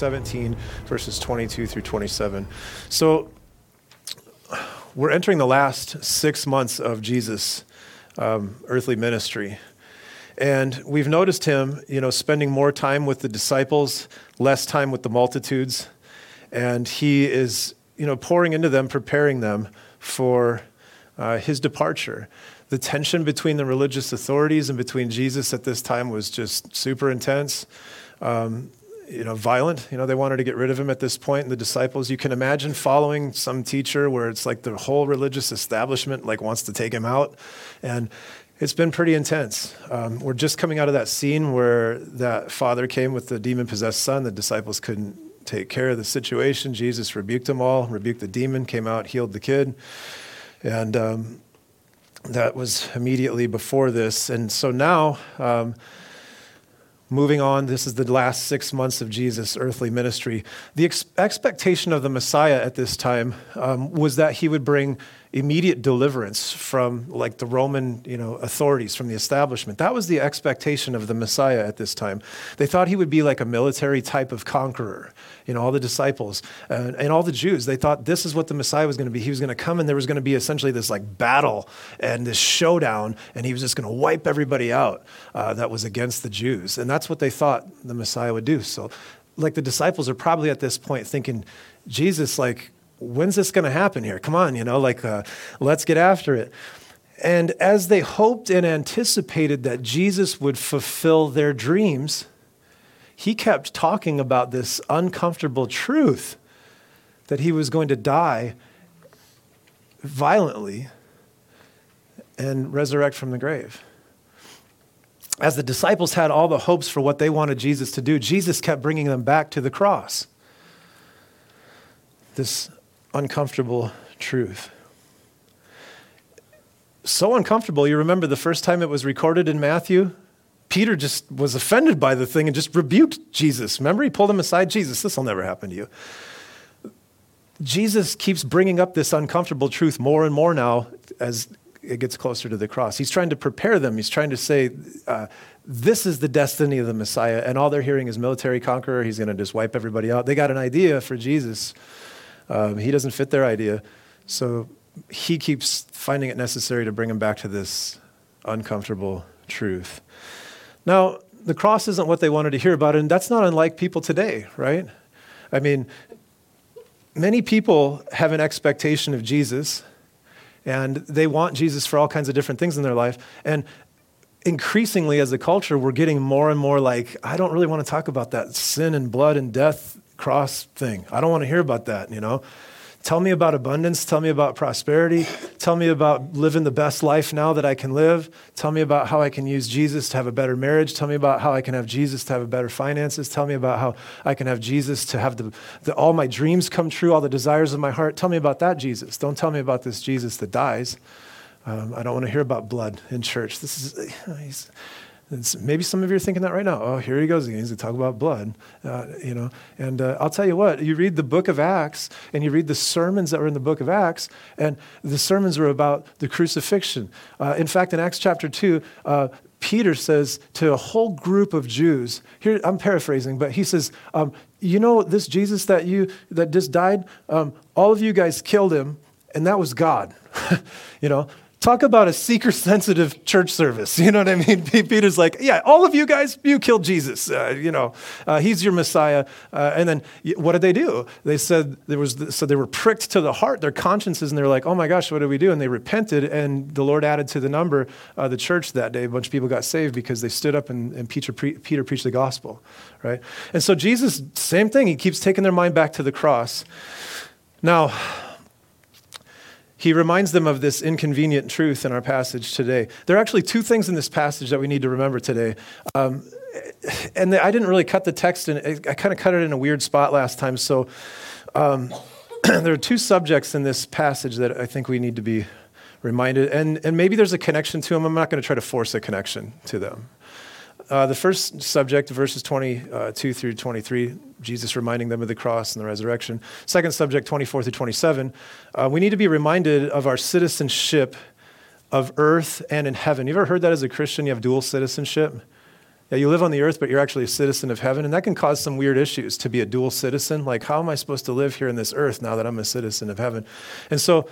17, verses 22 through 27. So we're entering the last six months of Jesus' um, earthly ministry. And we've noticed him, you know, spending more time with the disciples, less time with the multitudes. And he is, you know, pouring into them, preparing them for uh, his departure. The tension between the religious authorities and between Jesus at this time was just super intense. Um, you know, violent. You know, they wanted to get rid of him at this point. And the disciples, you can imagine following some teacher where it's like the whole religious establishment like wants to take him out, and it's been pretty intense. Um, we're just coming out of that scene where that father came with the demon possessed son. The disciples couldn't take care of the situation. Jesus rebuked them all, rebuked the demon, came out, healed the kid, and um, that was immediately before this. And so now. Um, Moving on, this is the last six months of Jesus' earthly ministry. The ex- expectation of the Messiah at this time um, was that he would bring immediate deliverance from like the Roman, you know, authorities, from the establishment. That was the expectation of the Messiah at this time. They thought he would be like a military type of conqueror. You know, all the disciples uh, and all the Jews, they thought this is what the Messiah was going to be. He was going to come and there was going to be essentially this like battle and this showdown, and he was just going to wipe everybody out uh, that was against the Jews. And that's what they thought the Messiah would do. So, like the disciples are probably at this point thinking, Jesus, like, when's this going to happen here? Come on, you know, like, uh, let's get after it. And as they hoped and anticipated that Jesus would fulfill their dreams, he kept talking about this uncomfortable truth that he was going to die violently and resurrect from the grave. As the disciples had all the hopes for what they wanted Jesus to do, Jesus kept bringing them back to the cross. This uncomfortable truth. So uncomfortable, you remember the first time it was recorded in Matthew? Peter just was offended by the thing and just rebuked Jesus. Remember, he pulled him aside. Jesus, this will never happen to you. Jesus keeps bringing up this uncomfortable truth more and more now as it gets closer to the cross. He's trying to prepare them. He's trying to say, uh, this is the destiny of the Messiah. And all they're hearing is military conqueror. He's going to just wipe everybody out. They got an idea for Jesus um, he doesn't fit their idea. So he keeps finding it necessary to bring him back to this uncomfortable truth. Now, the cross isn't what they wanted to hear about, and that's not unlike people today, right? I mean, many people have an expectation of Jesus, and they want Jesus for all kinds of different things in their life. And increasingly, as a culture, we're getting more and more like, I don't really want to talk about that sin and blood and death cross thing. I don't want to hear about that, you know. Tell me about abundance. Tell me about prosperity. Tell me about living the best life now that I can live. Tell me about how I can use Jesus to have a better marriage. Tell me about how I can have Jesus to have a better finances. Tell me about how I can have Jesus to have the, the, all my dreams come true, all the desires of my heart. Tell me about that Jesus. Don't tell me about this Jesus that dies. Um, I don't want to hear about blood in church. This is, maybe some of you are thinking that right now. Oh, here he goes again. He's going to talk about blood, uh, you know. And uh, I'll tell you what, you read the book of Acts and you read the sermons that were in the book of Acts, and the sermons were about the crucifixion. Uh, in fact, in Acts chapter 2, uh, Peter says to a whole group of Jews, here I'm paraphrasing, but he says, um, you know this Jesus that you that just died, um, all of you guys killed him, and that was God. you know, Talk about a seeker sensitive church service. You know what I mean? Peter's like, yeah, all of you guys, you killed Jesus. Uh, you know, uh, he's your Messiah. Uh, and then what did they do? They said there was, so they were pricked to the heart, their consciences, and they're like, oh my gosh, what do we do? And they repented, and the Lord added to the number uh, the church that day. A bunch of people got saved because they stood up and, and Peter, pre- Peter preached the gospel, right? And so Jesus, same thing. He keeps taking their mind back to the cross. Now, he reminds them of this inconvenient truth in our passage today. There are actually two things in this passage that we need to remember today. Um, and I didn't really cut the text, and I kind of cut it in a weird spot last time. So um, there are two subjects in this passage that I think we need to be reminded, and, and maybe there's a connection to them. I'm not going to try to force a connection to them. Uh, the first subject, verses 22 through 23, Jesus reminding them of the cross and the resurrection. Second subject, 24 through 27, uh, we need to be reminded of our citizenship of earth and in heaven. You ever heard that as a Christian? You have dual citizenship? Yeah, you live on the earth, but you're actually a citizen of heaven. And that can cause some weird issues to be a dual citizen. Like, how am I supposed to live here in this earth now that I'm a citizen of heaven? And so,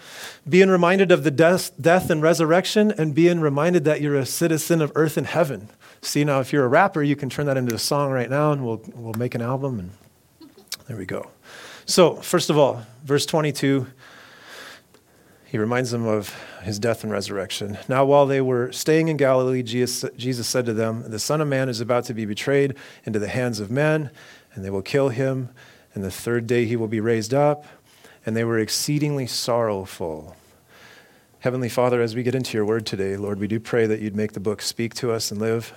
being reminded of the death, death and resurrection, and being reminded that you're a citizen of earth and heaven. See, now, if you're a rapper, you can turn that into a song right now, and we'll, we'll make an album. And there we go. So, first of all, verse 22 he reminds them of his death and resurrection. Now, while they were staying in Galilee, Jesus, Jesus said to them, The Son of Man is about to be betrayed into the hands of men, and they will kill him, and the third day he will be raised up. And they were exceedingly sorrowful. Heavenly Father, as we get into your word today, Lord, we do pray that you'd make the book speak to us and live.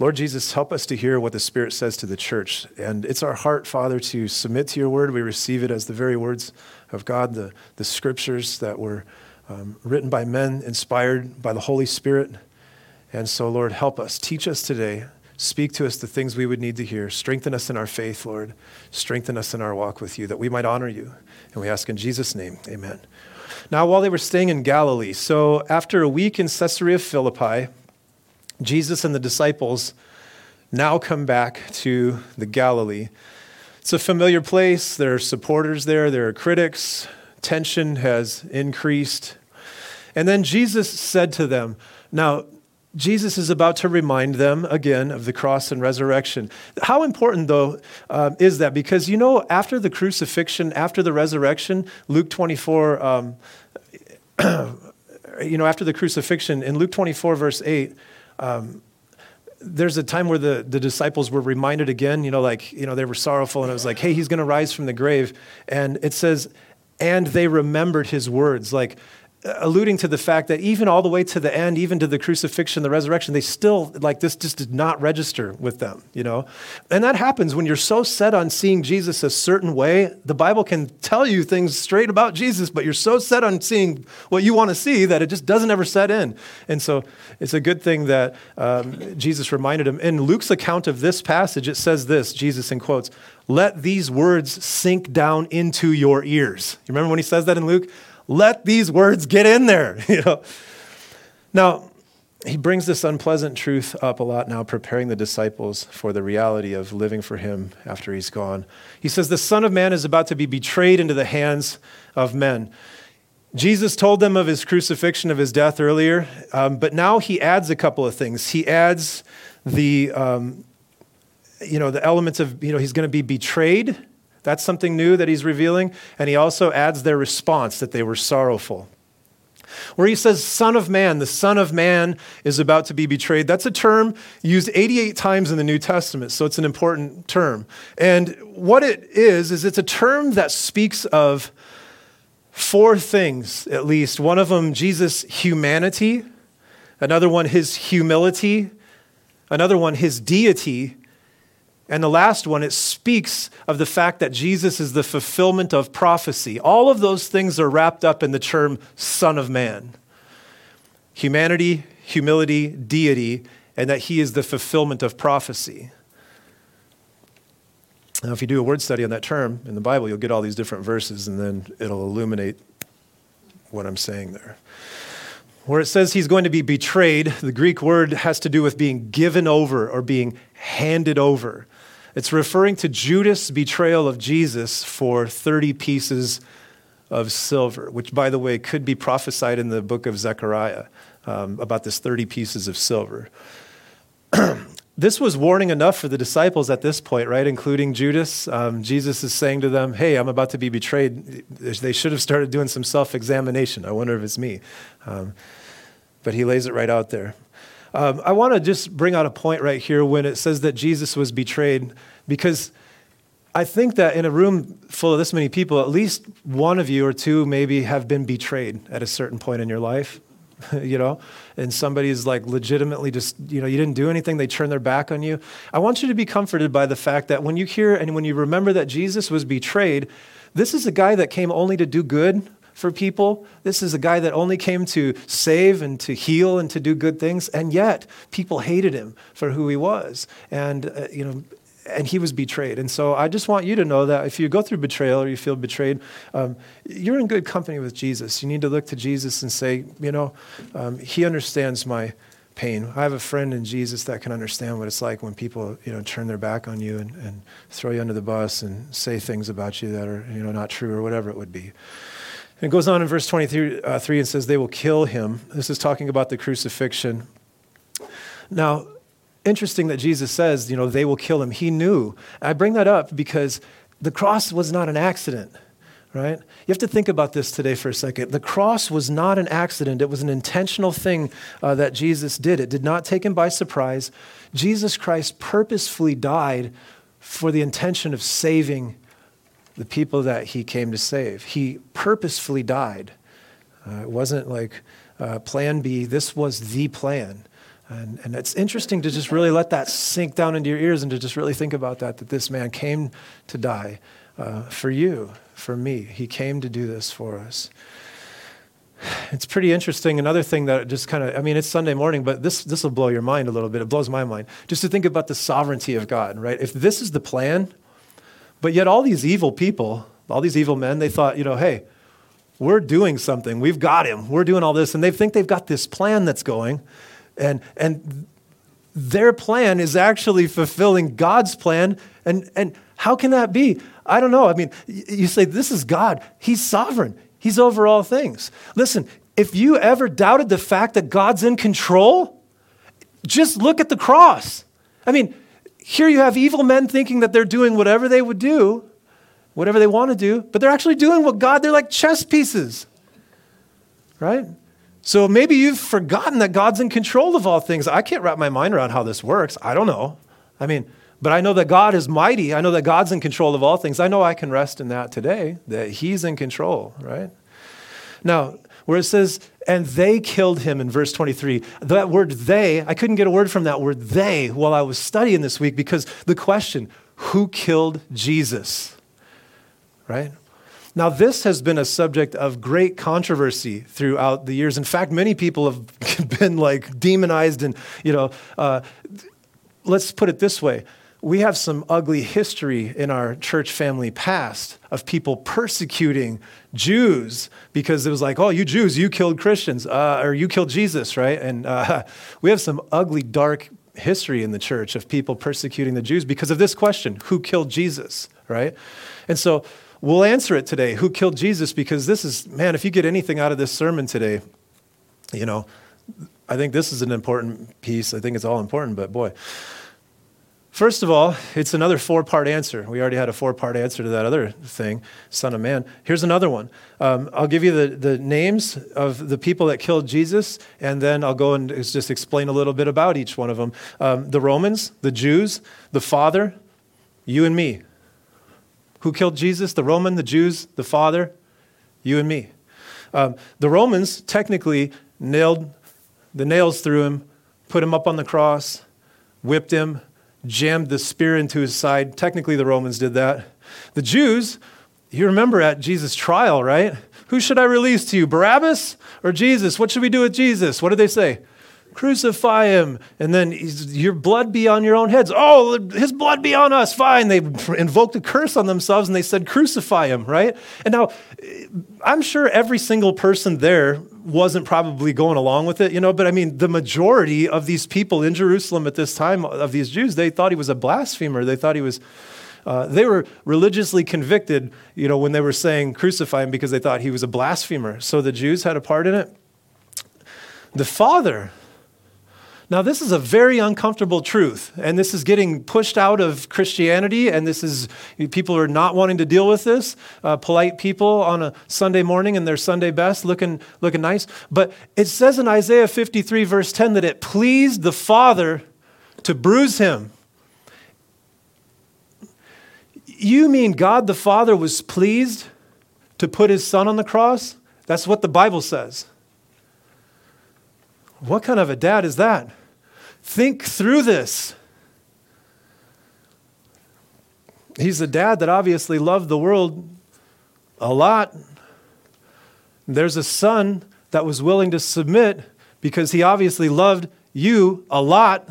Lord Jesus, help us to hear what the Spirit says to the church. And it's our heart, Father, to submit to your word. We receive it as the very words of God, the, the scriptures that were um, written by men, inspired by the Holy Spirit. And so, Lord, help us. Teach us today. Speak to us the things we would need to hear. Strengthen us in our faith, Lord. Strengthen us in our walk with you, that we might honor you. And we ask in Jesus' name, amen. Now, while they were staying in Galilee, so after a week in Caesarea Philippi, Jesus and the disciples now come back to the Galilee. It's a familiar place. There are supporters there, there are critics. Tension has increased. And then Jesus said to them, Now, Jesus is about to remind them again of the cross and resurrection. How important, though, uh, is that? Because you know, after the crucifixion, after the resurrection, Luke 24, um, you know, after the crucifixion, in Luke 24, verse 8, um, there's a time where the, the disciples were reminded again, you know, like, you know, they were sorrowful and it was like, hey, he's going to rise from the grave. And it says, and they remembered his words. Like, alluding to the fact that even all the way to the end, even to the crucifixion, the resurrection, they still, like, this just did not register with them, you know? And that happens when you're so set on seeing Jesus a certain way. The Bible can tell you things straight about Jesus, but you're so set on seeing what you want to see that it just doesn't ever set in. And so it's a good thing that um, Jesus reminded him. In Luke's account of this passage, it says this Jesus in quotes, let these words sink down into your ears. You remember when he says that in Luke? Let these words get in there. You know? Now, he brings this unpleasant truth up a lot now, preparing the disciples for the reality of living for him after he's gone. He says, The Son of Man is about to be betrayed into the hands of men. Jesus told them of his crucifixion, of his death earlier, um, but now he adds a couple of things. He adds the, um, you know, the elements of, you know, he's going to be betrayed that's something new that he's revealing. And he also adds their response that they were sorrowful. Where he says, Son of Man, the Son of Man is about to be betrayed. That's a term used 88 times in the New Testament, so it's an important term. And what it is, is it's a term that speaks of four things, at least. One of them, Jesus' humanity, another one, his humility, another one, his deity, and the last one, it speaks of the fact that Jesus is the fulfillment of prophecy. All of those things are wrapped up in the term Son of Man humanity, humility, deity, and that he is the fulfillment of prophecy. Now, if you do a word study on that term in the Bible, you'll get all these different verses, and then it'll illuminate what I'm saying there. Where it says he's going to be betrayed, the Greek word has to do with being given over or being handed over. It's referring to Judas' betrayal of Jesus for 30 pieces of silver, which, by the way, could be prophesied in the book of Zechariah um, about this 30 pieces of silver. this was warning enough for the disciples at this point, right? Including Judas. Um, Jesus is saying to them, Hey, I'm about to be betrayed. They should have started doing some self examination. I wonder if it's me. Um, but he lays it right out there. Um, I want to just bring out a point right here when it says that Jesus was betrayed, because I think that in a room full of this many people, at least one of you or two maybe have been betrayed at a certain point in your life, you know, and somebody is like legitimately just, you know, you didn't do anything, they turn their back on you. I want you to be comforted by the fact that when you hear and when you remember that Jesus was betrayed, this is a guy that came only to do good for people. This is a guy that only came to save and to heal and to do good things, and yet people hated him for who he was. And, uh, you know, and he was betrayed. And so I just want you to know that if you go through betrayal or you feel betrayed, um, you're in good company with Jesus. You need to look to Jesus and say, you know, um, he understands my, pain. I have a friend in Jesus that can understand what it's like when people, you know, turn their back on you and, and throw you under the bus and say things about you that are, you know, not true or whatever it would be. It goes on in verse 23 uh, and says, They will kill him. This is talking about the crucifixion. Now, interesting that Jesus says, you know, they will kill him. He knew. I bring that up because the cross was not an accident right? You have to think about this today for a second. The cross was not an accident, it was an intentional thing uh, that Jesus did. It did not take him by surprise. Jesus Christ purposefully died for the intention of saving the people that he came to save. He purposefully died. Uh, it wasn't like uh, plan B, this was the plan. And, and it's interesting to just really let that sink down into your ears and to just really think about that, that this man came to die uh, for you, for me. He came to do this for us. It's pretty interesting. Another thing that just kind of, I mean, it's Sunday morning, but this, this will blow your mind a little bit. It blows my mind. Just to think about the sovereignty of God, right? If this is the plan, but yet all these evil people, all these evil men, they thought, you know, hey, we're doing something. We've got him. We're doing all this. And they think they've got this plan that's going. And, and their plan is actually fulfilling God's plan. And, and how can that be? I don't know. I mean, you say, this is God. He's sovereign, He's over all things. Listen, if you ever doubted the fact that God's in control, just look at the cross. I mean, here you have evil men thinking that they're doing whatever they would do, whatever they want to do, but they're actually doing what God, they're like chess pieces, right? So maybe you've forgotten that God's in control of all things. I can't wrap my mind around how this works. I don't know. I mean, but I know that God is mighty. I know that God's in control of all things. I know I can rest in that today, that He's in control, right? Now, where it says, and they killed him in verse 23, that word they, I couldn't get a word from that word they while I was studying this week because the question, who killed Jesus? Right? Now, this has been a subject of great controversy throughout the years. In fact, many people have been like demonized and, you know, uh, let's put it this way we have some ugly history in our church family past of people persecuting Jews because it was like, oh, you Jews, you killed Christians, uh, or you killed Jesus, right? And uh, we have some ugly, dark history in the church of people persecuting the Jews because of this question who killed Jesus, right? And so we'll answer it today who killed Jesus because this is, man, if you get anything out of this sermon today, you know, I think this is an important piece. I think it's all important, but boy. First of all, it's another four part answer. We already had a four part answer to that other thing, Son of Man. Here's another one. Um, I'll give you the, the names of the people that killed Jesus, and then I'll go and just explain a little bit about each one of them. Um, the Romans, the Jews, the Father, you and me. Who killed Jesus? The Roman, the Jews, the Father, you and me. Um, the Romans technically nailed the nails through him, put him up on the cross, whipped him, jammed the spear into his side. Technically, the Romans did that. The Jews, you remember at Jesus' trial, right? Who should I release to you, Barabbas or Jesus? What should we do with Jesus? What did they say? Crucify him, and then your blood be on your own heads. Oh, his blood be on us. Fine. They invoked a curse on themselves and they said, Crucify him, right? And now, I'm sure every single person there wasn't probably going along with it, you know, but I mean, the majority of these people in Jerusalem at this time, of these Jews, they thought he was a blasphemer. They thought he was, uh, they were religiously convicted, you know, when they were saying crucify him because they thought he was a blasphemer. So the Jews had a part in it. The Father, now, this is a very uncomfortable truth, and this is getting pushed out of Christianity, and this is, people are not wanting to deal with this. Uh, polite people on a Sunday morning in their Sunday best, looking, looking nice. But it says in Isaiah 53, verse 10, that it pleased the Father to bruise him. You mean God the Father was pleased to put his Son on the cross? That's what the Bible says. What kind of a dad is that? Think through this. He's a dad that obviously loved the world a lot. There's a son that was willing to submit because he obviously loved you a lot.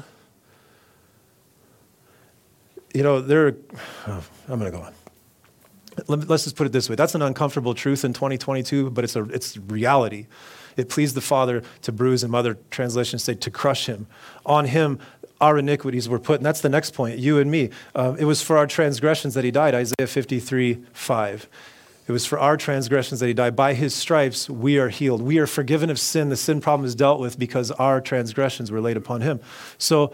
You know, there, oh, I'm going to go on. Let, us just put it this way that's an uncomfortable truth in 2022, but it's, a, it's reality It pleased the Father to bruise him. Other translations say to crush him. On him, our iniquities were put. And that's the next point, you and me. Uh, it was for our transgressions that he died, Isaiah 53 5. It was for our transgressions that he died. By his stripes, we are healed. We are forgiven of sin. The sin problem is dealt with because our transgressions were laid upon him. So,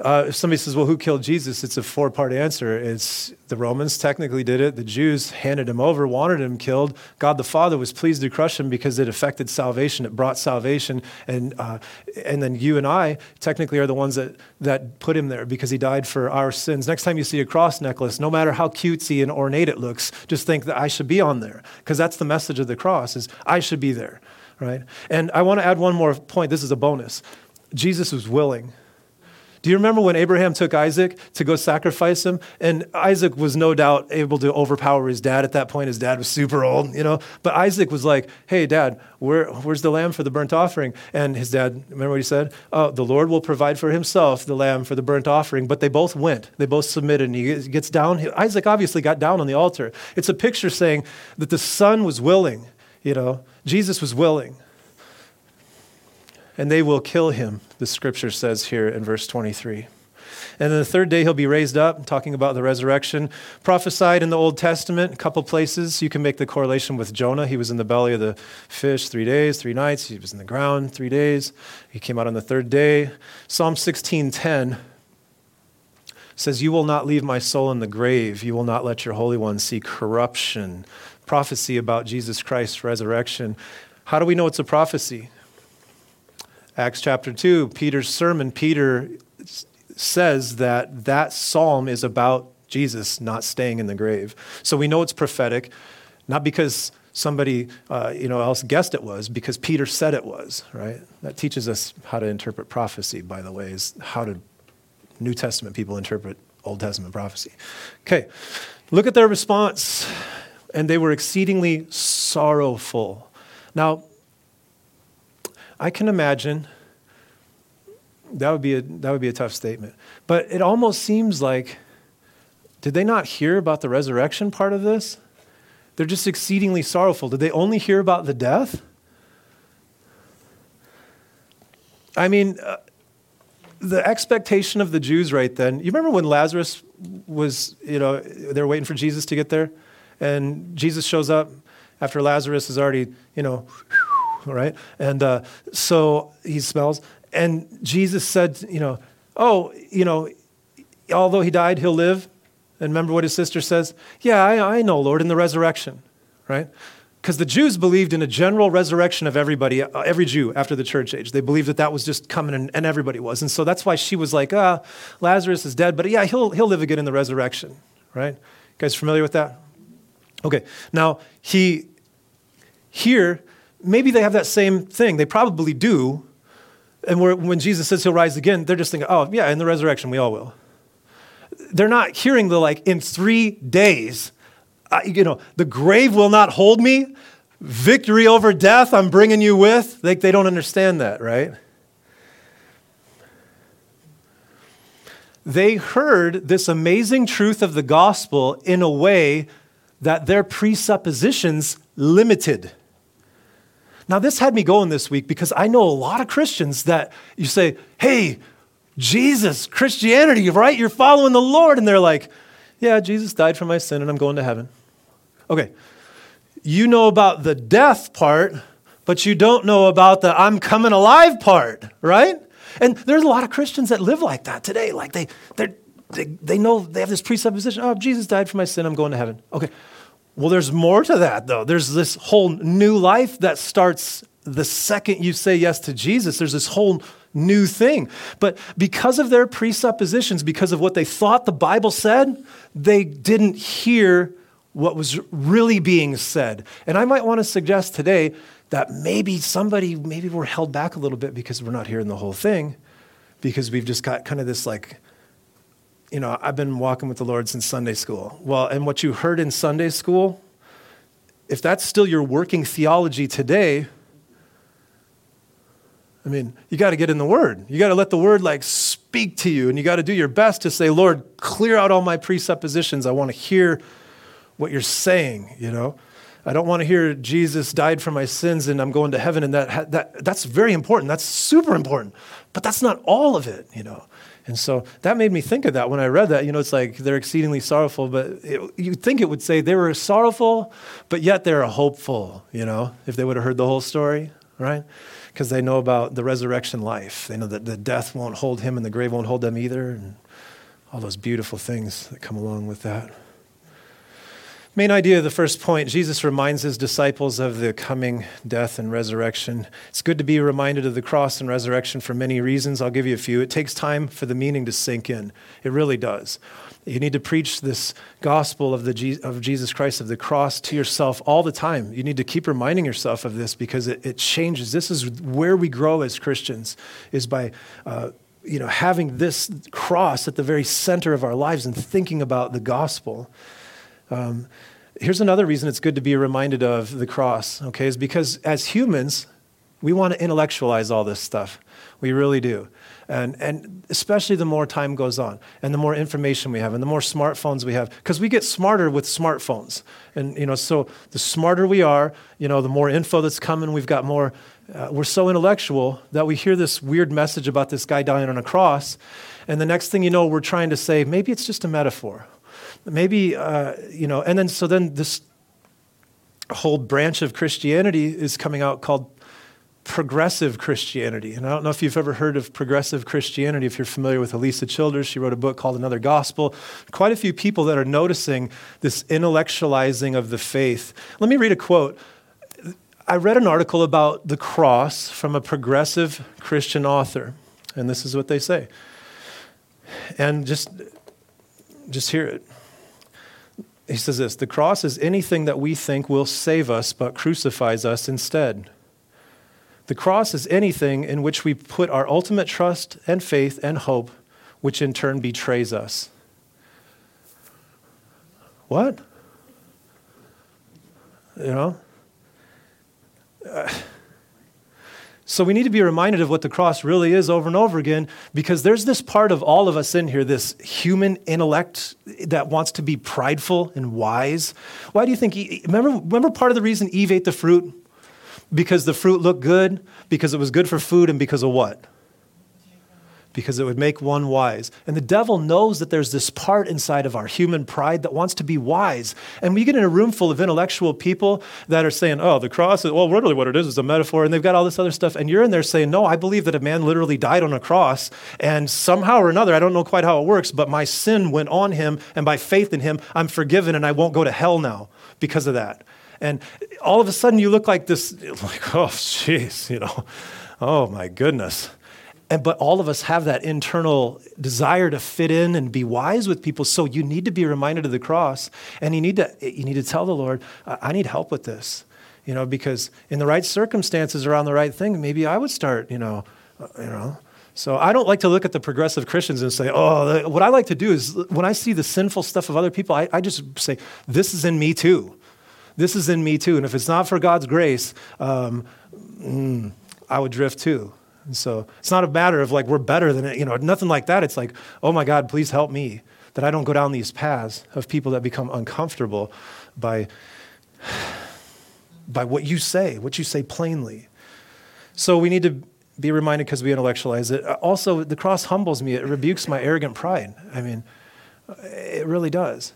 uh, if somebody says, well, who killed Jesus? It's a four part answer. It's the Romans technically did it. The Jews handed him over, wanted him killed. God the Father was pleased to crush him because it affected salvation. It brought salvation. And, uh, and then you and I technically are the ones that, that put him there because he died for our sins. Next time you see a cross necklace, no matter how cutesy and ornate it looks, just think that I should be on there because that's the message of the cross is I should be there, right? And I want to add one more point. This is a bonus. Jesus was willing. Do you remember when Abraham took Isaac to go sacrifice him? And Isaac was no doubt able to overpower his dad at that point. His dad was super old, you know. But Isaac was like, hey, dad, where, where's the lamb for the burnt offering? And his dad, remember what he said? Oh, the Lord will provide for himself the lamb for the burnt offering. But they both went. They both submitted. And he gets down. Isaac obviously got down on the altar. It's a picture saying that the son was willing, you know. Jesus was willing and they will kill him, the scripture says here in verse 23. And then the third day he'll be raised up, talking about the resurrection. Prophesied in the Old Testament, a couple places. You can make the correlation with Jonah. He was in the belly of the fish three days, three nights. He was in the ground three days. He came out on the third day. Psalm 16:10 says, You will not leave my soul in the grave. You will not let your Holy One see corruption. Prophecy about Jesus Christ's resurrection. How do we know it's a prophecy? Acts chapter 2, Peter's sermon, Peter says that that psalm is about Jesus not staying in the grave. So we know it's prophetic, not because somebody uh, you know else guessed it was, because Peter said it was. Right? That teaches us how to interpret prophecy. By the way, is how to New Testament people interpret Old Testament prophecy. Okay, look at their response, and they were exceedingly sorrowful. Now, I can imagine that would be a, that would be a tough statement. But it almost seems like, did they not hear about the resurrection part of this? They're just exceedingly sorrowful. Did they only hear about the death? I mean, uh, the expectation of the Jews right then, you remember when Lazarus was, you know, they were waiting for Jesus to get there? And Jesus shows up after Lazarus is already, you know, right? And uh, so he smells. And Jesus said, you know, oh, you know, although he died, he'll live. And remember what his sister says? Yeah, I, I know, Lord, in the resurrection, right? Because the Jews believed in a general resurrection of everybody, uh, every Jew after the church age. They believed that that was just coming, and, and everybody was. And so that's why she was like, ah, Lazarus is dead, but yeah, he'll, he'll live again in the resurrection, right? You guys familiar with that? Okay, now he, here, maybe they have that same thing. They probably do. And when Jesus says he'll rise again, they're just thinking, oh, yeah, in the resurrection, we all will. They're not hearing the like, in three days, uh, you know, the grave will not hold me. Victory over death, I'm bringing you with. Like, they don't understand that, right? They heard this amazing truth of the gospel in a way that their presuppositions limited. Now, this had me going this week because I know a lot of Christians that you say, hey, Jesus, Christianity, right? You're following the Lord. And they're like, yeah, Jesus died for my sin and I'm going to heaven. Okay, you know about the death part, but you don't know about the I'm coming alive part, right? And there's a lot of Christians that live like that today. Like they, they they, know, they have this presupposition, oh, Jesus died for my sin, I'm going to heaven. Okay, well, there's more to that, though. There's this whole new life that starts the second you say yes to Jesus. There's this whole new thing. But because of their presuppositions, because of what they thought the Bible said, they didn't hear what was really being said. And I might want to suggest today that maybe somebody, maybe we're held back a little bit because we're not hearing the whole thing, because we've just got kind of this like you know, I've been walking with the Lord since Sunday school. Well, and what you heard in Sunday school, if that's still your working theology today, I mean, you got to get in the Word. You got to let the Word like speak to you, and you got to do your best to say, Lord, clear out all my presuppositions. I want to hear what you're saying, you know? I don't want to hear Jesus died for my sins and I'm going to heaven. And that, that, that's very important. That's super important. But that's not all of it, you know. And so that made me think of that when I read that. You know, it's like they're exceedingly sorrowful, but it, you'd think it would say they were sorrowful, but yet they're hopeful, you know, if they would have heard the whole story, right? Because they know about the resurrection life. They know that the death won't hold him and the grave won't hold them either, and all those beautiful things that come along with that. Main idea of the first point Jesus reminds his disciples of the coming death and resurrection. It's good to be reminded of the cross and resurrection for many reasons. I'll give you a few. It takes time for the meaning to sink in, it really does. You need to preach this gospel of, the, of Jesus Christ, of the cross, to yourself all the time. You need to keep reminding yourself of this because it, it changes. This is where we grow as Christians, is by. Uh, you know, having this cross at the very center of our lives and thinking about the gospel. Um, here's another reason it's good to be reminded of the cross, okay, is because as humans, we want to intellectualize all this stuff. We really do. And, and especially the more time goes on and the more information we have and the more smartphones we have, because we get smarter with smartphones. And, you know, so the smarter we are, you know, the more info that's coming, we've got more, uh, we're so intellectual that we hear this weird message about this guy dying on a cross. And the next thing you know, we're trying to say, maybe it's just a metaphor maybe, uh, you know, and then so then this whole branch of Christianity is coming out called progressive Christianity. And I don't know if you've ever heard of progressive Christianity, if you're familiar with Alisa Childers. She wrote a book called Another Gospel. Quite a few people that are noticing this intellectualizing of the faith. Let me read a quote. I read an article about the cross from a progressive Christian author, and this is what they say. And just, just hear it he says this the cross is anything that we think will save us but crucifies us instead. The cross is anything in which we put our ultimate trust and faith and hope, which in turn betrays us. What? You know? Uh, so we need to be reminded of what the cross really is over and over again because there's this part of all of us in here, this human intellect that wants to be prideful and wise. Why do you think, remember, remember part of the reason Eve ate the fruit? Because the fruit looked good, because it was good for food, and because of what? Because it would make one wise. And the devil knows that there's this part inside of our human pride that wants to be wise. And we get in a room full of intellectual people that are saying, oh, the cross is, well, really what it is is a metaphor. And they've got all this other stuff. And you're in there saying, no, I believe that a man literally died on a cross. And somehow or another, I don't know quite how it works, but my sin went on him. And by faith in him, I'm forgiven and I won't go to hell now because of that. And all of a sudden, you look like this, like, oh, jeez, you know, oh my goodness. And, but all of us have that internal desire to fit in and be wise with people. So you need to be reminded of the cross, and you need to you need to tell the Lord, I need help with this, you know, because in the right circumstances around the right thing, maybe I would start, you know, uh, you know. So I don't like to look at the progressive Christians and say, oh, what I like to do is when I see the sinful stuff of other people, I, I just say, this is in me too. This is in me too. And if it's not for God's grace, um, mm, I would drift too. And so it's not a matter of like we're better than it, you know, nothing like that. It's like, oh my God, please help me that I don't go down these paths of people that become uncomfortable by, by what you say, what you say plainly. So we need to be reminded because we intellectualize it. Uh, also, the cross humbles me, it rebukes my arrogant pride. I mean, uh, it really does.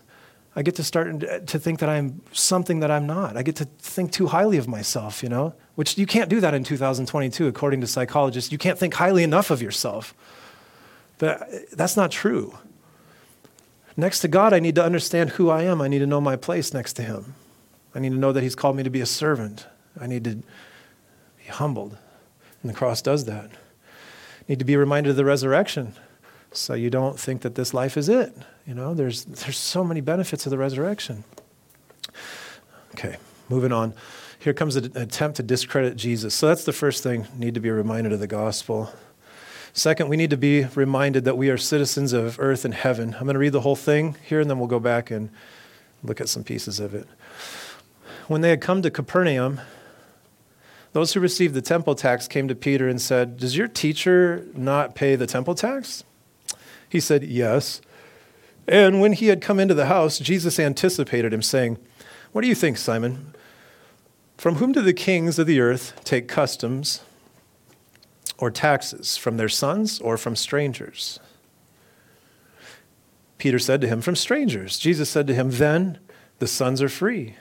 I get to start uh, to think that I'm something that I'm not. I get to think too highly of myself, you know, which you can't do that in 2022, according to psychologists. You can't think highly enough of yourself. But uh, that's not true. Next to God, I need to understand who I am. I need to know my place next to Him. I need to know that He's called me to be a servant. I need to be humbled. And the cross does that. I need to be reminded of the resurrection so you don't think that this life is it. You know, there's, there's so many benefits of the resurrection. Okay, moving on. Here comes an attempt to discredit Jesus. So that's the first thing, need to be reminded of the gospel. Second, we need to be reminded that we are citizens of earth and heaven. I'm going to read the whole thing here and then we'll go back and look at some pieces of it. When they had come to Capernaum, those who received the temple tax came to Peter and said, Does your teacher not pay the temple tax? He said, Yes. And when he had come into the house, Jesus anticipated him, saying, What do you think, Simon? From whom do the kings of the earth take customs or taxes? From their sons or from strangers? Peter said to him, From strangers. Jesus said to him, Then the sons are free.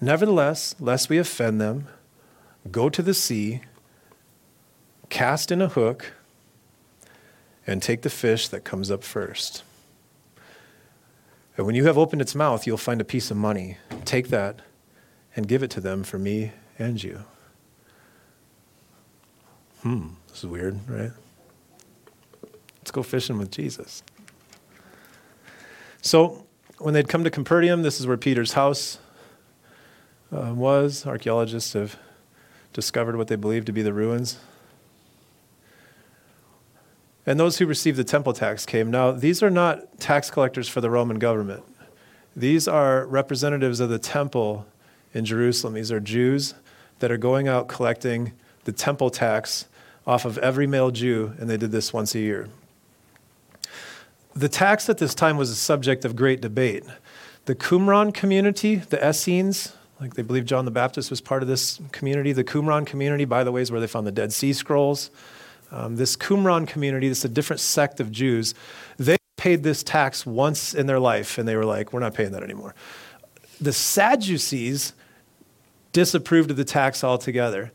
Nevertheless, lest we offend them, go to the sea, cast in a hook, and take the fish that comes up first. And when you have opened its mouth, you'll find a piece of money. Take that and give it to them for me and you. Hmm, this is weird, right? Let's go fishing with Jesus. So, when they'd come to Capernaum, this is where Peter's house uh, was. Archaeologists have discovered what they believe to be the ruins. And those who received the temple tax came. Now, these are not tax collectors for the Roman government. These are representatives of the temple in Jerusalem. These are Jews that are going out collecting the temple tax off of every male Jew, and they did this once a year. The tax at this time was a subject of great debate. The Qumran community, the Essenes, like they believe John the Baptist was part of this community. The Qumran community, by the way, is where they found the Dead Sea Scrolls. Um, this Qumran community, this is a different sect of Jews, they paid this tax once in their life, and they were like, we're not paying that anymore. The Sadducees disapproved of the tax altogether.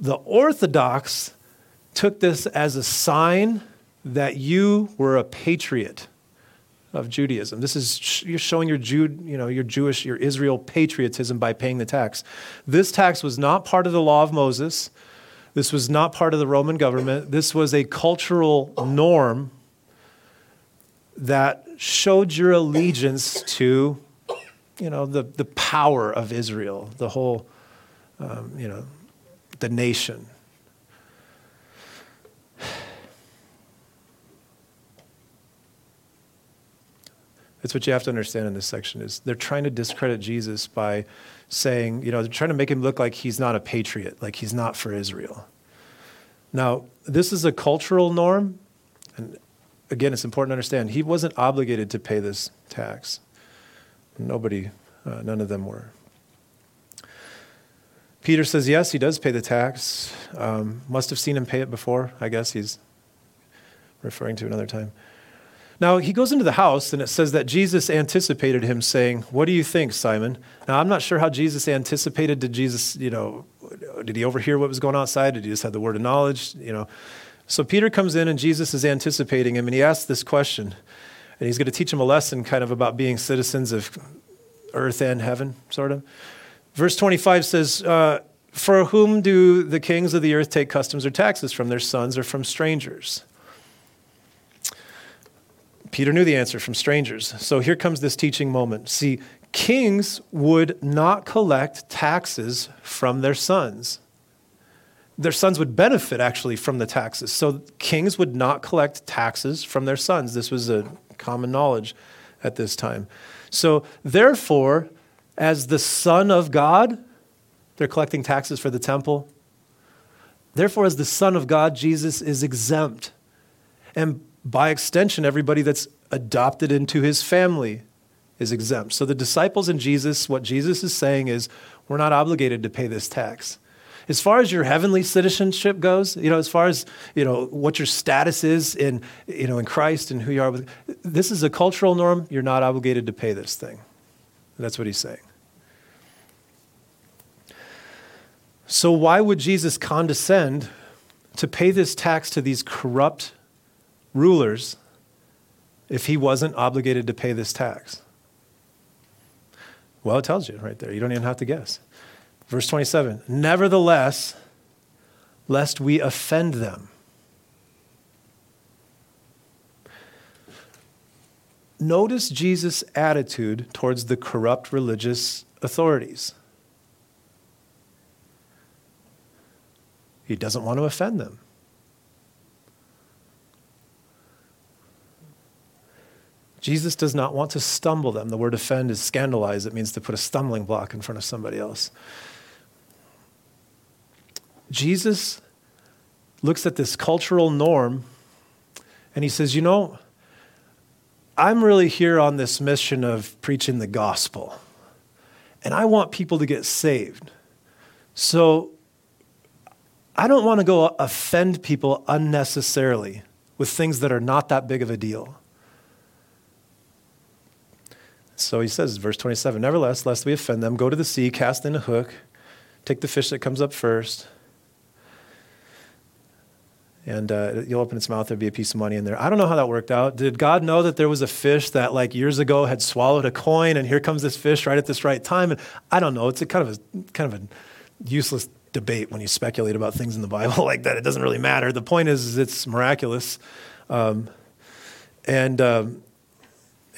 The Orthodox took this as a sign that you were a patriot of Judaism. This is you're showing your Jude, you know, your Jewish, your Israel patriotism by paying the tax. This tax was not part of the law of Moses. This was not part of the Roman government. This was a cultural norm that showed your allegiance to you know, the, the power of Israel, the whole, um, you know, the nation. That's what you have to understand in this section is they're trying to discredit Jesus by saying, you know, they're trying to make him look like he's not a patriot, like he's not for Israel. Now, this is a cultural norm, and again, it's important to understand he wasn't obligated to pay this tax. Nobody, uh, none of them were. Peter says, yes, he does pay the tax. Um, must have seen him pay it before. I guess he's referring to another time. Now, he goes into the house, and it says that Jesus anticipated him, saying, What do you think, Simon? Now, I'm not sure how Jesus anticipated. Did Jesus, you know, did he overhear what was going outside? Did he just have the word of knowledge? You know. So Peter comes in, and Jesus is anticipating him, and he asks this question and he's going to teach them a lesson kind of about being citizens of earth and heaven, sort of. Verse 25 says, uh, For whom do the kings of the earth take customs or taxes? From their sons or from strangers? Peter knew the answer from strangers. So here comes this teaching moment. See, kings would not collect taxes from their sons. Their sons would benefit actually from the taxes. So kings would not collect taxes from their sons. This was a common knowledge at this time. So, therefore, as the Son of God, they're collecting taxes for the temple. Therefore, as the Son of God, Jesus is exempt. And by extension, everybody that's adopted into his family is exempt. So the disciples and Jesus, what Jesus is saying is, we're not obligated to pay this tax as far as your heavenly citizenship goes, you know, as far as, you know, what your status is in, you know, in Christ and who you are with, this is a cultural norm. You're not obligated to pay this thing. That's what he's saying. So why would Jesus condescend to pay this tax to these corrupt rulers if he wasn't obligated to pay this tax? Well, it tells you right there. You don't even have to guess. Verse 27 Nevertheless, lest we offend them. Notice Jesus' attitude towards the corrupt religious authorities. He doesn't want to offend them. Jesus does not want to stumble them. The word offend is scandalize. It means to put a stumbling block in front of somebody else. Jesus looks at this cultural norm and he says, You know, I'm really here on this mission of preaching the gospel, and I want people to get saved. So I don't want to go offend people unnecessarily with things that are not that big of a deal. So he says, verse 27 Nevertheless, lest we offend them, go to the sea, cast in a hook, take the fish that comes up first, and uh, you'll open its mouth, there'll be a piece of money in there. I don't know how that worked out. Did God know that there was a fish that, like years ago, had swallowed a coin, and here comes this fish right at this right time? And I don't know. It's a kind of a kind of a useless debate when you speculate about things in the Bible like that. It doesn't really matter. The point is, is it's miraculous. Um, and um,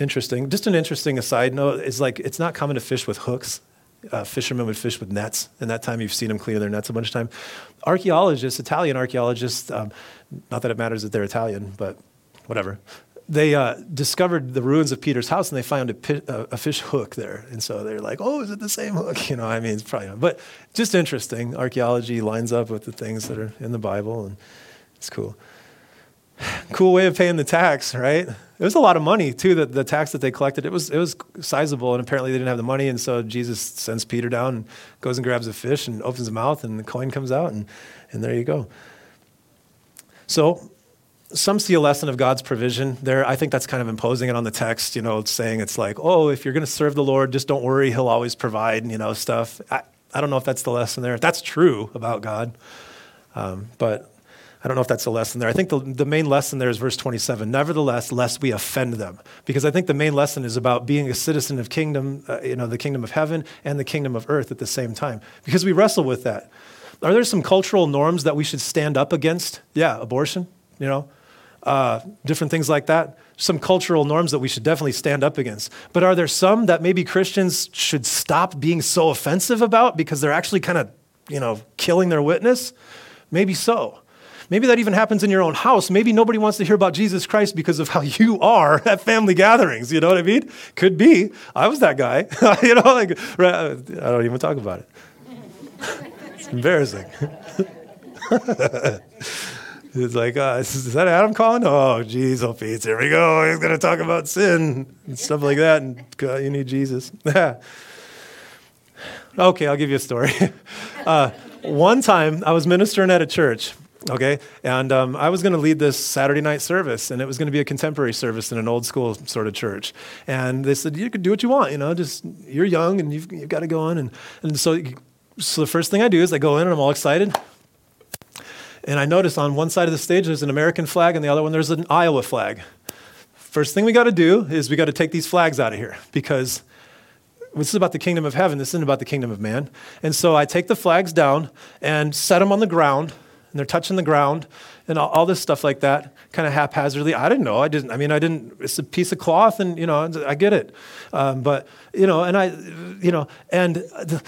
interesting. Just an interesting aside note is like it's not common to fish with hooks. Uh, fishermen would fish with nets, and that time you've seen them clear their nets a bunch of times. Archaeologists, Italian archaeologists, um, not that it matters that they're Italian, but whatever. They uh, discovered the ruins of Peter's house, and they found a, pi- a, fish hook there. And so they're like, "Oh, is it the same hook?" You know, I mean, it's probably not, but just interesting. Archaeology lines up with the things that are in the Bible, and it's cool. Cool way of paying the tax, right? It was a lot of money too. That the tax that they collected, it was it was sizable, and apparently they didn't have the money, and so Jesus sends Peter down and goes and grabs a fish and opens his mouth, and the coin comes out, and and there you go. So some see a lesson of God's provision there. I think that's kind of imposing it on the text, you know, saying it's like, oh, if you're going to serve the Lord, just don't worry, He'll always provide, you know, stuff. I, I don't know if that's the lesson there. That's true about God, um, but I don't know if that's a lesson there. I think the, the main lesson there is verse 27. Nevertheless, lest we offend them. Because I think the main lesson is about being a citizen of kingdom, uh, you know, the kingdom of heaven and the kingdom of earth at the same time. Because we wrestle with that. Are there some cultural norms that we should stand up against? Yeah, abortion, you know, uh, different things like that. Some cultural norms that we should definitely stand up against. But are there some that maybe Christians should stop being so offensive about because they're actually kind of, you know, killing their witness? Maybe so. Maybe that even happens in your own house. Maybe nobody wants to hear about Jesus Christ because of how you are at family gatherings. You know what I mean? Could be. I was that guy. you know, like, I don't even talk about it. it's embarrassing. it's like, uh, is that Adam calling? Oh, geez, oh, Pete, here we go. He's going to talk about sin and stuff like that. And God, you need Jesus. okay, I'll give you a story. Uh, one time I was ministering at a church okay? And um, I was going to lead this Saturday night service, and it was going to be a contemporary service in an old school sort of church. And they said, you could do what you want, you know, just you're young and you've, you've got to go on. And, and so, so the first thing I do is I go in and I'm all excited. And I notice on one side of the stage there's an American flag, and the other one there's an Iowa flag. First thing we got to do is we got to take these flags out of here because this is about the kingdom of heaven. This isn't about the kingdom of man. And so I take the flags down and set them on the ground and they're touching the ground and all, all this stuff like that, kind of haphazardly. I didn't know. I didn't. I mean, I didn't. It's a piece of cloth, and you know, I get it. Um, but you know, and I, you know, and. The,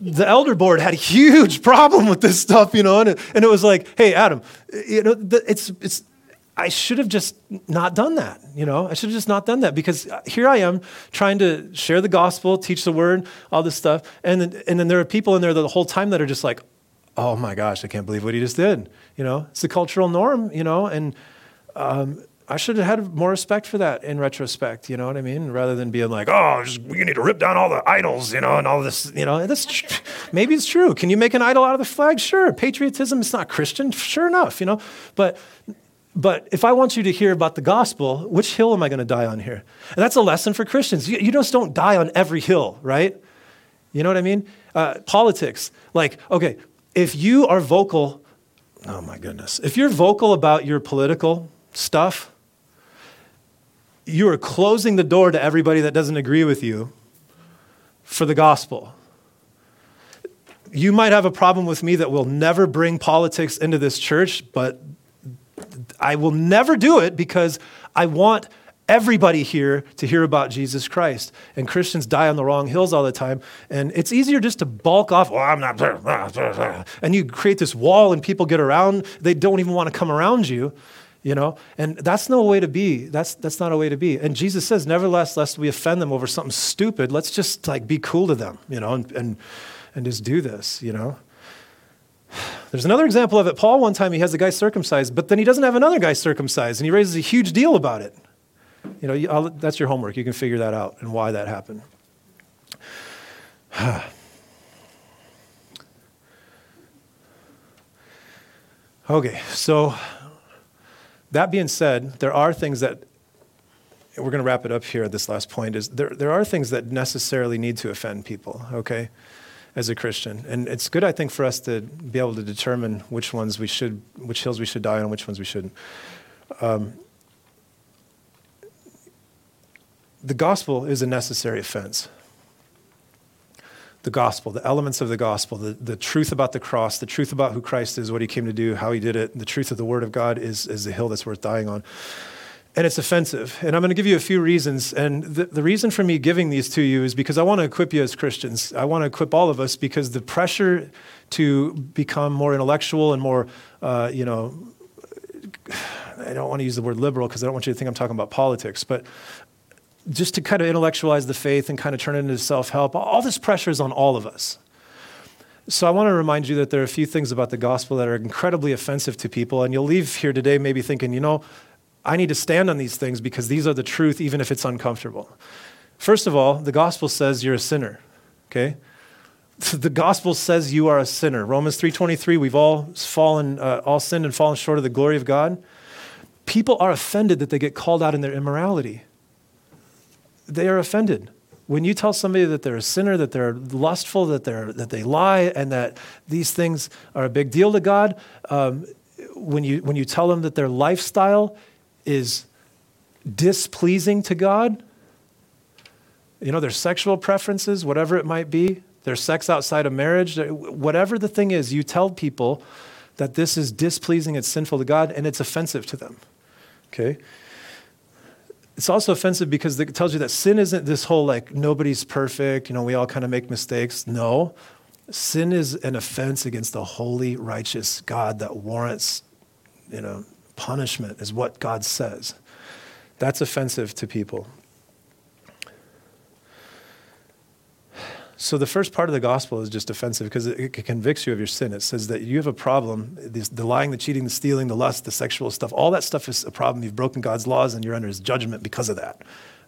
the elder board had a huge problem with this stuff, you know, and it, and it was like, hey, Adam, you know, it's, it's, I should have just not done that, you know, I should have just not done that because here I am trying to share the gospel, teach the word, all this stuff. And then, and then there are people in there the whole time that are just like, oh my gosh, I can't believe what he just did. You know, it's the cultural norm, you know, and um, I should have had more respect for that in retrospect, you know what I mean? Rather than being like, oh, just, you need to rip down all the idols, you know, and all this, you know, tr- maybe it's true. Can you make an idol out of the flag? Sure. Patriotism is not Christian, sure enough, you know, but but if I want you to hear about the gospel, which hill am I going to die on here? And that's a lesson for Christians. You, you just don't die on every hill, right? You know what I mean? Uh, politics, like, okay, if you are vocal, oh my goodness, if you're vocal about your political stuff, you are closing the door to everybody that doesn't agree with you for the gospel. You might have a problem with me that will never bring politics into this church, but I will never do it because I want everybody here to hear about Jesus Christ. And Christians die on the wrong hills all the time. And it's easier just to bulk off, well, I'm not, and you create this wall and people get around. They don't even want to come around you, you know? And that's no way to be. That's, that's not a way to be. And Jesus says, nevertheless, lest we offend them over something stupid, let's just like be cool to them, you know, and, and, and just do this, you know? There's another example of it. Paul, one time, he has a guy circumcised, but then he doesn't have another guy circumcised, and he raises a huge deal about it. You know, that's your homework. You can figure that out and why that happened. Okay, so that being said, there are things that we're going to wrap it up here at this last point is there, there are things that necessarily need to offend people, okay, as a Christian. And it's good, I think, for us to be able to determine which ones we should, which hills we should die on, which ones we shouldn't. Um, the gospel is a necessary offense. The gospel, the elements of the gospel, the, the truth about the cross, the truth about who Christ is, what he came to do, how he did it, the truth of the word of God is, is the hill that's worth dying on. And it's offensive. And I'm going to give you a few reasons. And the, the reason for me giving these to you is because I want to equip you as Christians. I want to equip all of us because the pressure to become more intellectual and more, uh, you know, I don't want to use the word liberal because I don't want you to think I'm talking about politics, but just to kind of intellectualize the faith and kind of turn it into self help, all this pressure is on all of us. So I want to remind you that there are a few things about the gospel that are incredibly offensive to people, and you'll leave here today maybe thinking, you know, I need to stand on these things because these are the truth, even if it's uncomfortable. First of all, the gospel says you're a sinner, okay? The gospel says you are a sinner. Romans 3.23, we've all fallen, uh, all sinned and fallen short of the glory of God. People are offended that they get called out in their immorality they are offended. When you tell somebody that they're a sinner, that they're lustful, that, they're, that they lie, and that these things are a big deal to God, um, when, you, when you tell them that their lifestyle is displeasing to God, you know, their sexual preferences, whatever it might be, their sex outside of marriage, whatever the thing is, you tell people that this is displeasing, it's sinful to God, and it's offensive to them. Okay? It's also offensive because it tells you that sin isn't this whole like nobody's perfect, you know, we all kind of make mistakes. No. Sin is an offense against the holy, righteous God that warrants, you know, punishment, is what God says. That's offensive to people. So the first part of the gospel is just offensive because it, it, convicts you of your sin. It says that you have a problem. This, the lying, the cheating, the stealing, the lust, the sexual stuff, all that stuff is a problem. You've broken God's laws and you're under his judgment because of that.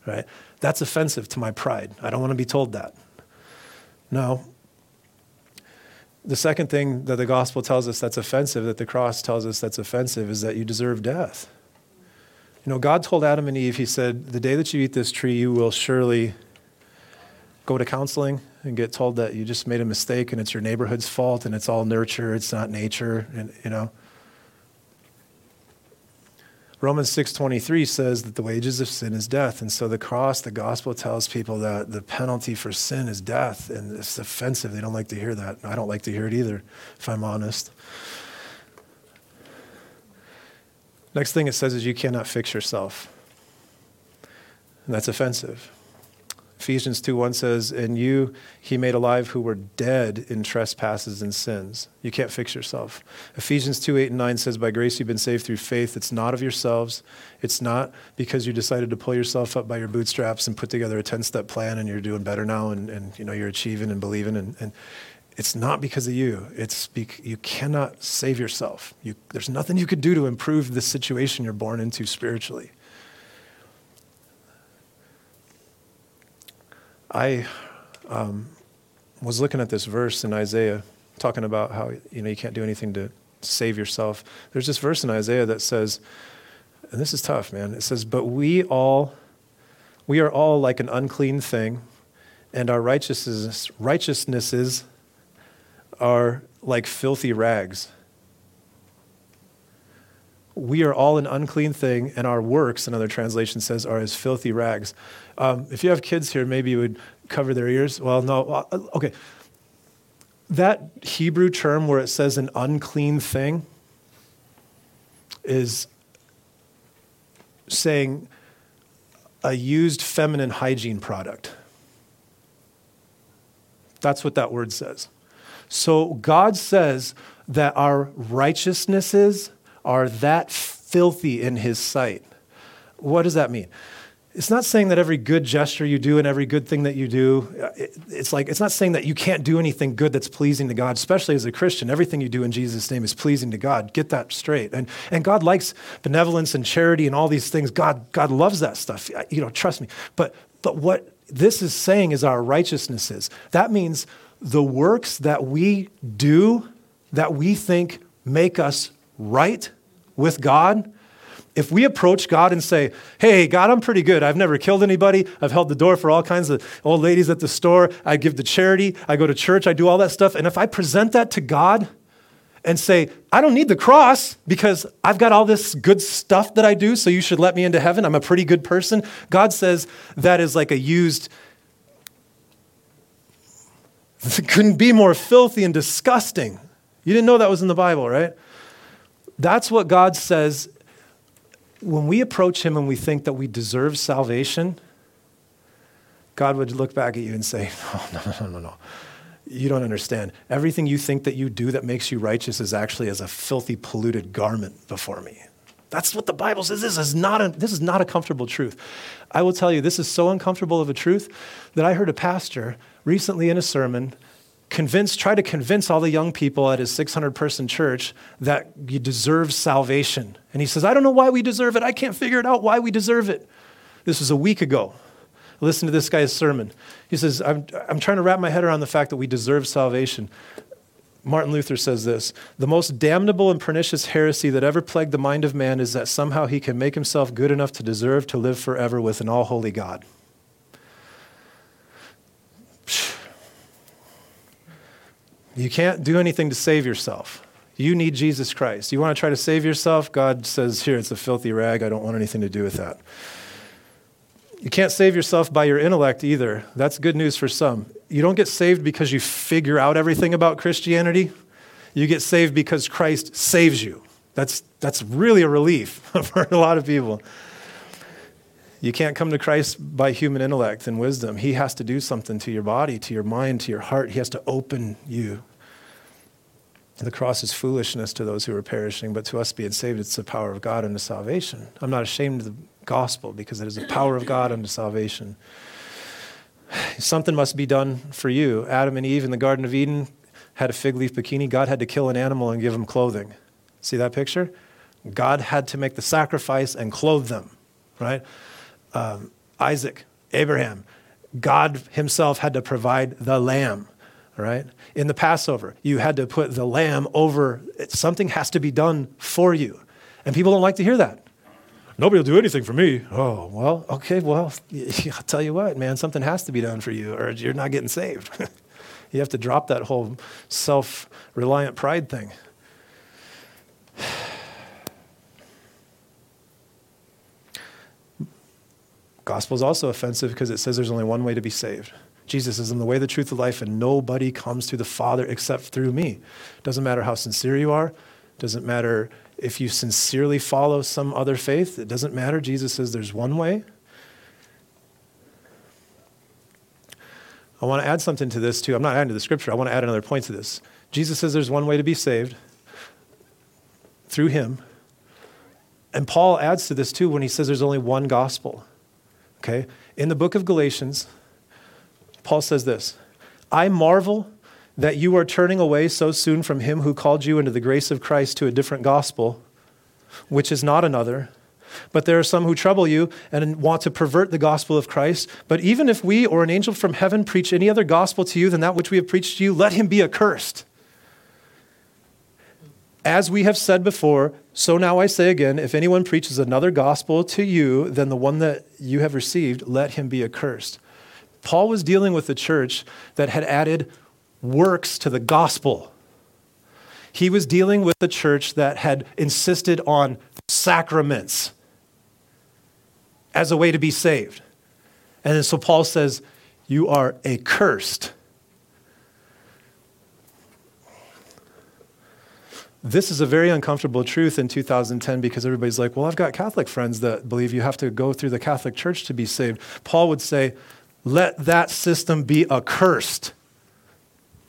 Right? That's offensive to my pride. I don't want to be told that. No. The second thing that the gospel tells us that's offensive, that the cross tells us that's offensive, is that you deserve death. You know, God told Adam and Eve, He said, The day that you eat this tree, you will surely go to counseling and get told that you just made a mistake and it's your neighborhood's fault and it's all nurture, it's not nature, and you know. Romans 6:23 says that the wages of sin is death. And so the cross, the gospel tells people that the penalty for sin is death and it's offensive. They don't like to hear that. I don't like to hear it either, if I'm honest. Next thing it says is you cannot fix yourself. And that's offensive. Ephesians 2 1 says, And you he made alive who were dead in trespasses and sins. You can't fix yourself. Ephesians 2 8 and 9 says, By grace you've been saved through faith. It's not of yourselves. It's not because you decided to pull yourself up by your bootstraps and put together a 10 step plan and you're doing better now and, and you know, you're achieving and believing. And, and it's not because of you. It's bec- you cannot save yourself. You, there's nothing you could do to improve the situation you're born into spiritually. I um, was looking at this verse in Isaiah, talking about how you know you can't do anything to save yourself. There's this verse in Isaiah that says, and this is tough, man. It says, "But we all, we are all like an unclean thing, and our righteousness righteousnesses are like filthy rags." We are all an unclean thing, and our works, another translation says, are as filthy rags. Um, if you have kids here, maybe you would cover their ears. Well, no, uh, okay. That Hebrew term where it says an unclean thing is saying a used feminine hygiene product. That's what that word says. So God says that our righteousnesses are that filthy in his sight. What does that mean? It's not saying that every good gesture you do and every good thing that you do, uh, it's like, it's not saying that you can't do anything good that's pleasing to God, especially as a Christian. Everything you do in Jesus' name is pleasing to God. Get that straight. And, and God likes benevolence and charity and all these things. God, God loves that stuff. You know, trust me. But, but what this is saying is our righteousnesses. That means the works that we do that we think make us right with God, if we approach God and say, Hey, God, I'm pretty good. I've never killed anybody. I've held the door for all kinds of old ladies at the store. I give to charity. I go to church. I do all that stuff. And if I present that to God and say, I don't need the cross because I've got all this good stuff that I do, so you should let me into heaven. I'm a pretty good person. God says that is like a used, it couldn't be more filthy and disgusting. You didn't know that was in the Bible, right? That's what God says when we approach Him and we think that we deserve salvation. God would look back at you and say, Oh, no, no, no, no, no. You don't understand. Everything you think that you do that makes you righteous is actually as a filthy, polluted garment before me. That's what the Bible says. This is not a, this is not a comfortable truth. I will tell you, this is so uncomfortable of a truth that I heard a pastor recently in a sermon convince, try to convince all the young people at his 600 person church that you deserve salvation. And he says, I don't know why we deserve it. I can't figure it out why we deserve it. This was a week ago. Listen to this guy's sermon. He says, I'm, I'm trying to wrap my head around the fact that we deserve salvation. Martin Luther says this The most damnable and pernicious heresy that ever plagued the mind of man is that somehow he can make himself good enough to deserve to live forever with an all holy God. You can't do anything to save yourself. You need Jesus Christ. You want to try to save yourself? God says, Here, it's a filthy rag. I don't want anything to do with that. You can't save yourself by your intellect either. That's good news for some. You don't get saved because you figure out everything about Christianity. You get saved because Christ saves you. That's, that's really a relief for a lot of people. You can't come to Christ by human intellect and wisdom. He has to do something to your body, to your mind, to your heart. He has to open you. The cross is foolishness to those who are perishing, but to us being saved, it's the power of God unto salvation. I'm not ashamed of the gospel because it is the power of God unto salvation. Something must be done for you. Adam and Eve in the Garden of Eden had a fig leaf bikini. God had to kill an animal and give them clothing. See that picture? God had to make the sacrifice and clothe them, right? Um, Isaac, Abraham, God Himself had to provide the lamb, right? In the Passover, you had to put the lamb over, something has to be done for you. And people don't like to hear that. Nobody will do anything for me. Oh, well, okay, well, I'll tell you what, man, something has to be done for you, or you're not getting saved. you have to drop that whole self reliant pride thing. Gospel is also offensive because it says there's only one way to be saved. Jesus is in the way, the truth, the life, and nobody comes to the Father except through me. Doesn't matter how sincere you are. Doesn't matter if you sincerely follow some other faith. It doesn't matter. Jesus says there's one way. I want to add something to this too. I'm not adding to the scripture. I want to add another point to this. Jesus says there's one way to be saved through him. And Paul adds to this too when he says there's only one gospel. Okay? In the book of Galatians, Paul says this I marvel that you are turning away so soon from him who called you into the grace of Christ to a different gospel, which is not another. But there are some who trouble you and want to pervert the gospel of Christ. But even if we or an angel from heaven preach any other gospel to you than that which we have preached to you, let him be accursed. As we have said before, so now I say again if anyone preaches another gospel to you than the one that you have received, let him be accursed. Paul was dealing with a church that had added works to the gospel. He was dealing with a church that had insisted on sacraments as a way to be saved. And so Paul says, You are accursed this is a very uncomfortable truth in 2010 because everybody's like, well, I've got Catholic friends that believe you have to go through the Catholic Church to be saved. Paul would say, let that system be accursed.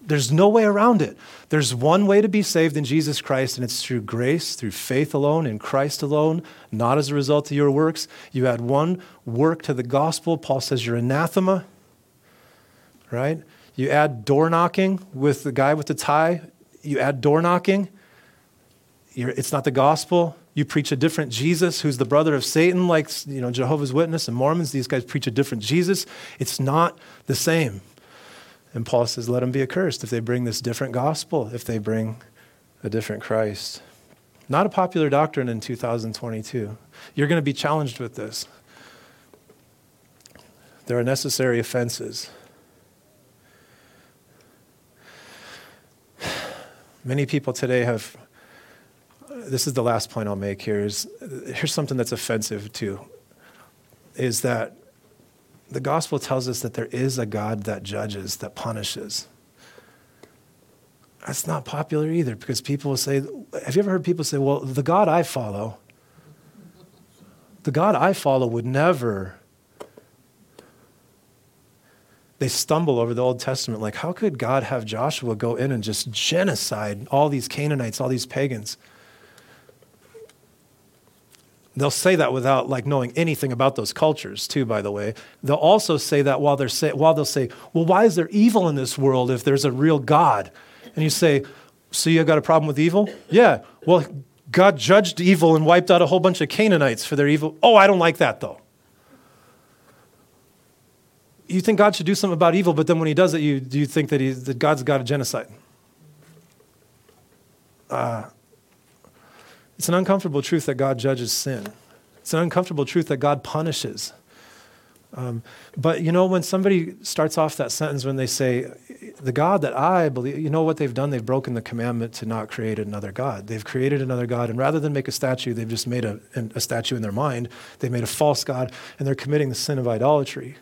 There's no way around it. There's one way to be saved in Jesus Christ, and it's through grace, through faith alone, in Christ alone, not as a result of your works. You add one work to the gospel. Paul says you're anathema, right? You add door knocking with the guy with the tie. You add door knocking it's not the gospel. You preach a different Jesus who's the brother of Satan, like you know, Jehovah's Witness and Mormons. These guys preach a different Jesus. It's not the same. And Paul says, let them be accursed if they bring this different gospel, if they bring a different Christ. Not a popular doctrine in 2022. You're going to be challenged with this. There are necessary offenses. Many people today have, this is the last point I'll make here, is here's something that's offensive too, is that the gospel tells us that there is a God that judges, that punishes. That's not popular either because people will say, Have you ever heard people say, Well, the God I follow, the God I follow would never. They stumble over the Old Testament. Like, how could God have Joshua go in and just genocide all these Canaanites, all these pagans? They'll say that without like knowing anything about those cultures, too, by the way. They'll also say that while, they're say, while they'll say, well, why is there evil in this world if there's a real God? And you say, so you got a problem with evil? Yeah. Well, God judged evil and wiped out a whole bunch of Canaanites for their evil. Oh, I don't like that though. You think God should do something about evil, but then when he does it, you, do you think that, he, that God's got a genocide? Uh, it's an uncomfortable truth that God judges sin. It's an uncomfortable truth that God punishes. Um, but you know, when somebody starts off that sentence, when they say, The God that I believe, you know what they've done? They've broken the commandment to not create another God. They've created another God, and rather than make a statue, they've just made a, a statue in their mind. They've made a false God, and they're committing the sin of idolatry.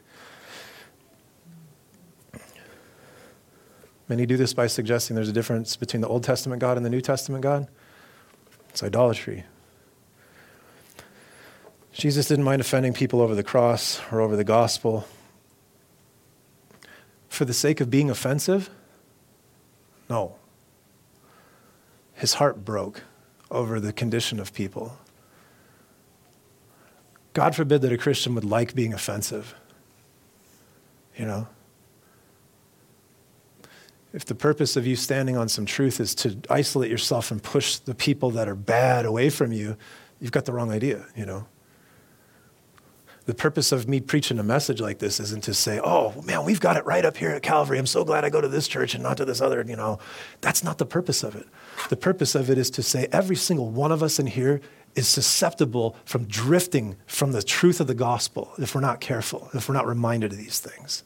Many do this by suggesting there's a difference between the Old Testament God and the New Testament God. It's idolatry. Jesus didn't mind offending people over the cross or over the gospel. For the sake of being offensive? No. His heart broke over the condition of people. God forbid that a Christian would like being offensive. You know? If the purpose of you standing on some truth is to isolate yourself and push the people that are bad away from you, you've got the wrong idea, you know? The purpose of me preaching a message like this isn't to say, oh, man, we've got it right up here at Calvary. I'm so glad I go to this church and not to this other, you know. That's not the purpose of it. The purpose of it is to say every single one of us in here is susceptible from drifting from the truth of the gospel if we're not careful, if we're not reminded of these things.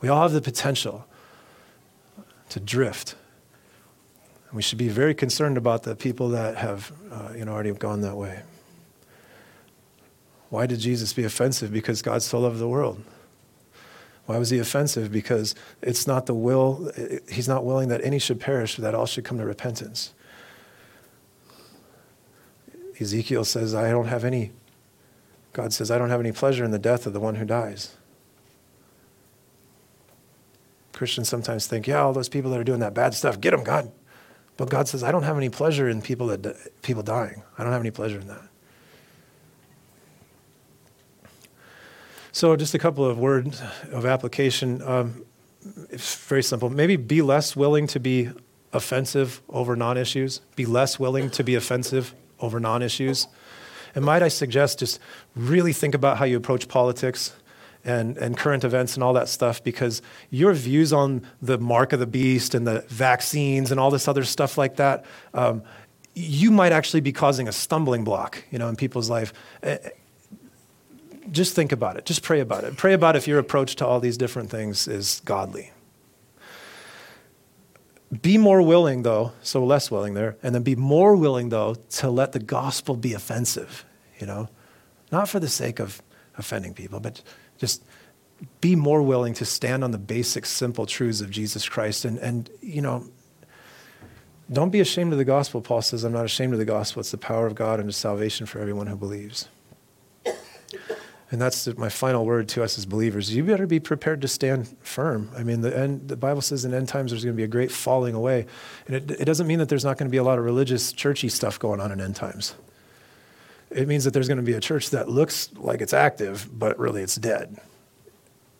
We all have the potential to drift. We should be very concerned about the people that have uh, you know, already gone that way. Why did Jesus be offensive? Because God so loved the world. Why was he offensive? Because it's not the will, he's not willing that any should perish, but that all should come to repentance. Ezekiel says, I don't have any, God says, I don't have any pleasure in the death of the one who dies. Christians sometimes think, yeah, all those people that are doing that bad stuff, get them, God. But God says, I don't have any pleasure in people, that, people dying. I don't have any pleasure in that. So, just a couple of words of application. Um, it's very simple. Maybe be less willing to be offensive over non issues, be less willing to be offensive over non issues. And might I suggest just really think about how you approach politics and, and current events and all that stuff because your views on the mark of the beast and the vaccines and all this other stuff like that, um, you might actually be causing a stumbling block, you know, in people's life just think about it. Just pray about it. Pray about if your approach to all these different things is godly. Be more willing, though, so less willing there, and then be more willing, though, to let the gospel be offensive, you know? Not for the sake of offending people, but just be more willing to stand on the basic, simple truths of Jesus Christ. And, and you know, don't be ashamed of the gospel. Paul says, I'm not ashamed of the gospel. It's the power of God and salvation for everyone who believes. And that's my final word to us as believers. You better be prepared to stand firm. I mean, the, end, the Bible says in end times there's going to be a great falling away. And it, it doesn't mean that there's not going to be a lot of religious, churchy stuff going on in end times. It means that there's going to be a church that looks like it's active, but really it's dead.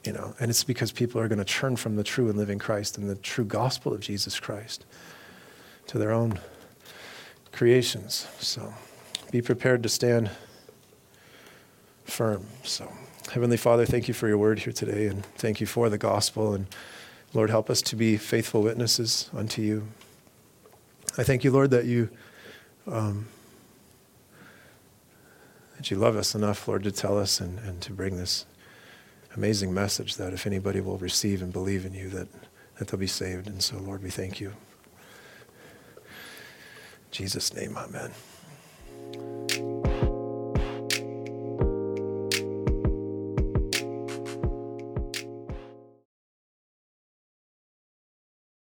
You know, and it's because people are going to turn from the true and living Christ and the true gospel of Jesus Christ to their own creations. So be prepared to stand firm. So, Heavenly Father, thank you for your word here today, and thank you for the gospel. And Lord, help us to be faithful witnesses unto you. I thank you, Lord, that you um, that you love us enough, Lord, to tell us and, and to bring this amazing message that if anybody will receive and believe in you, that, that they'll be saved. And so, Lord, we thank you. In Jesus' name, amen.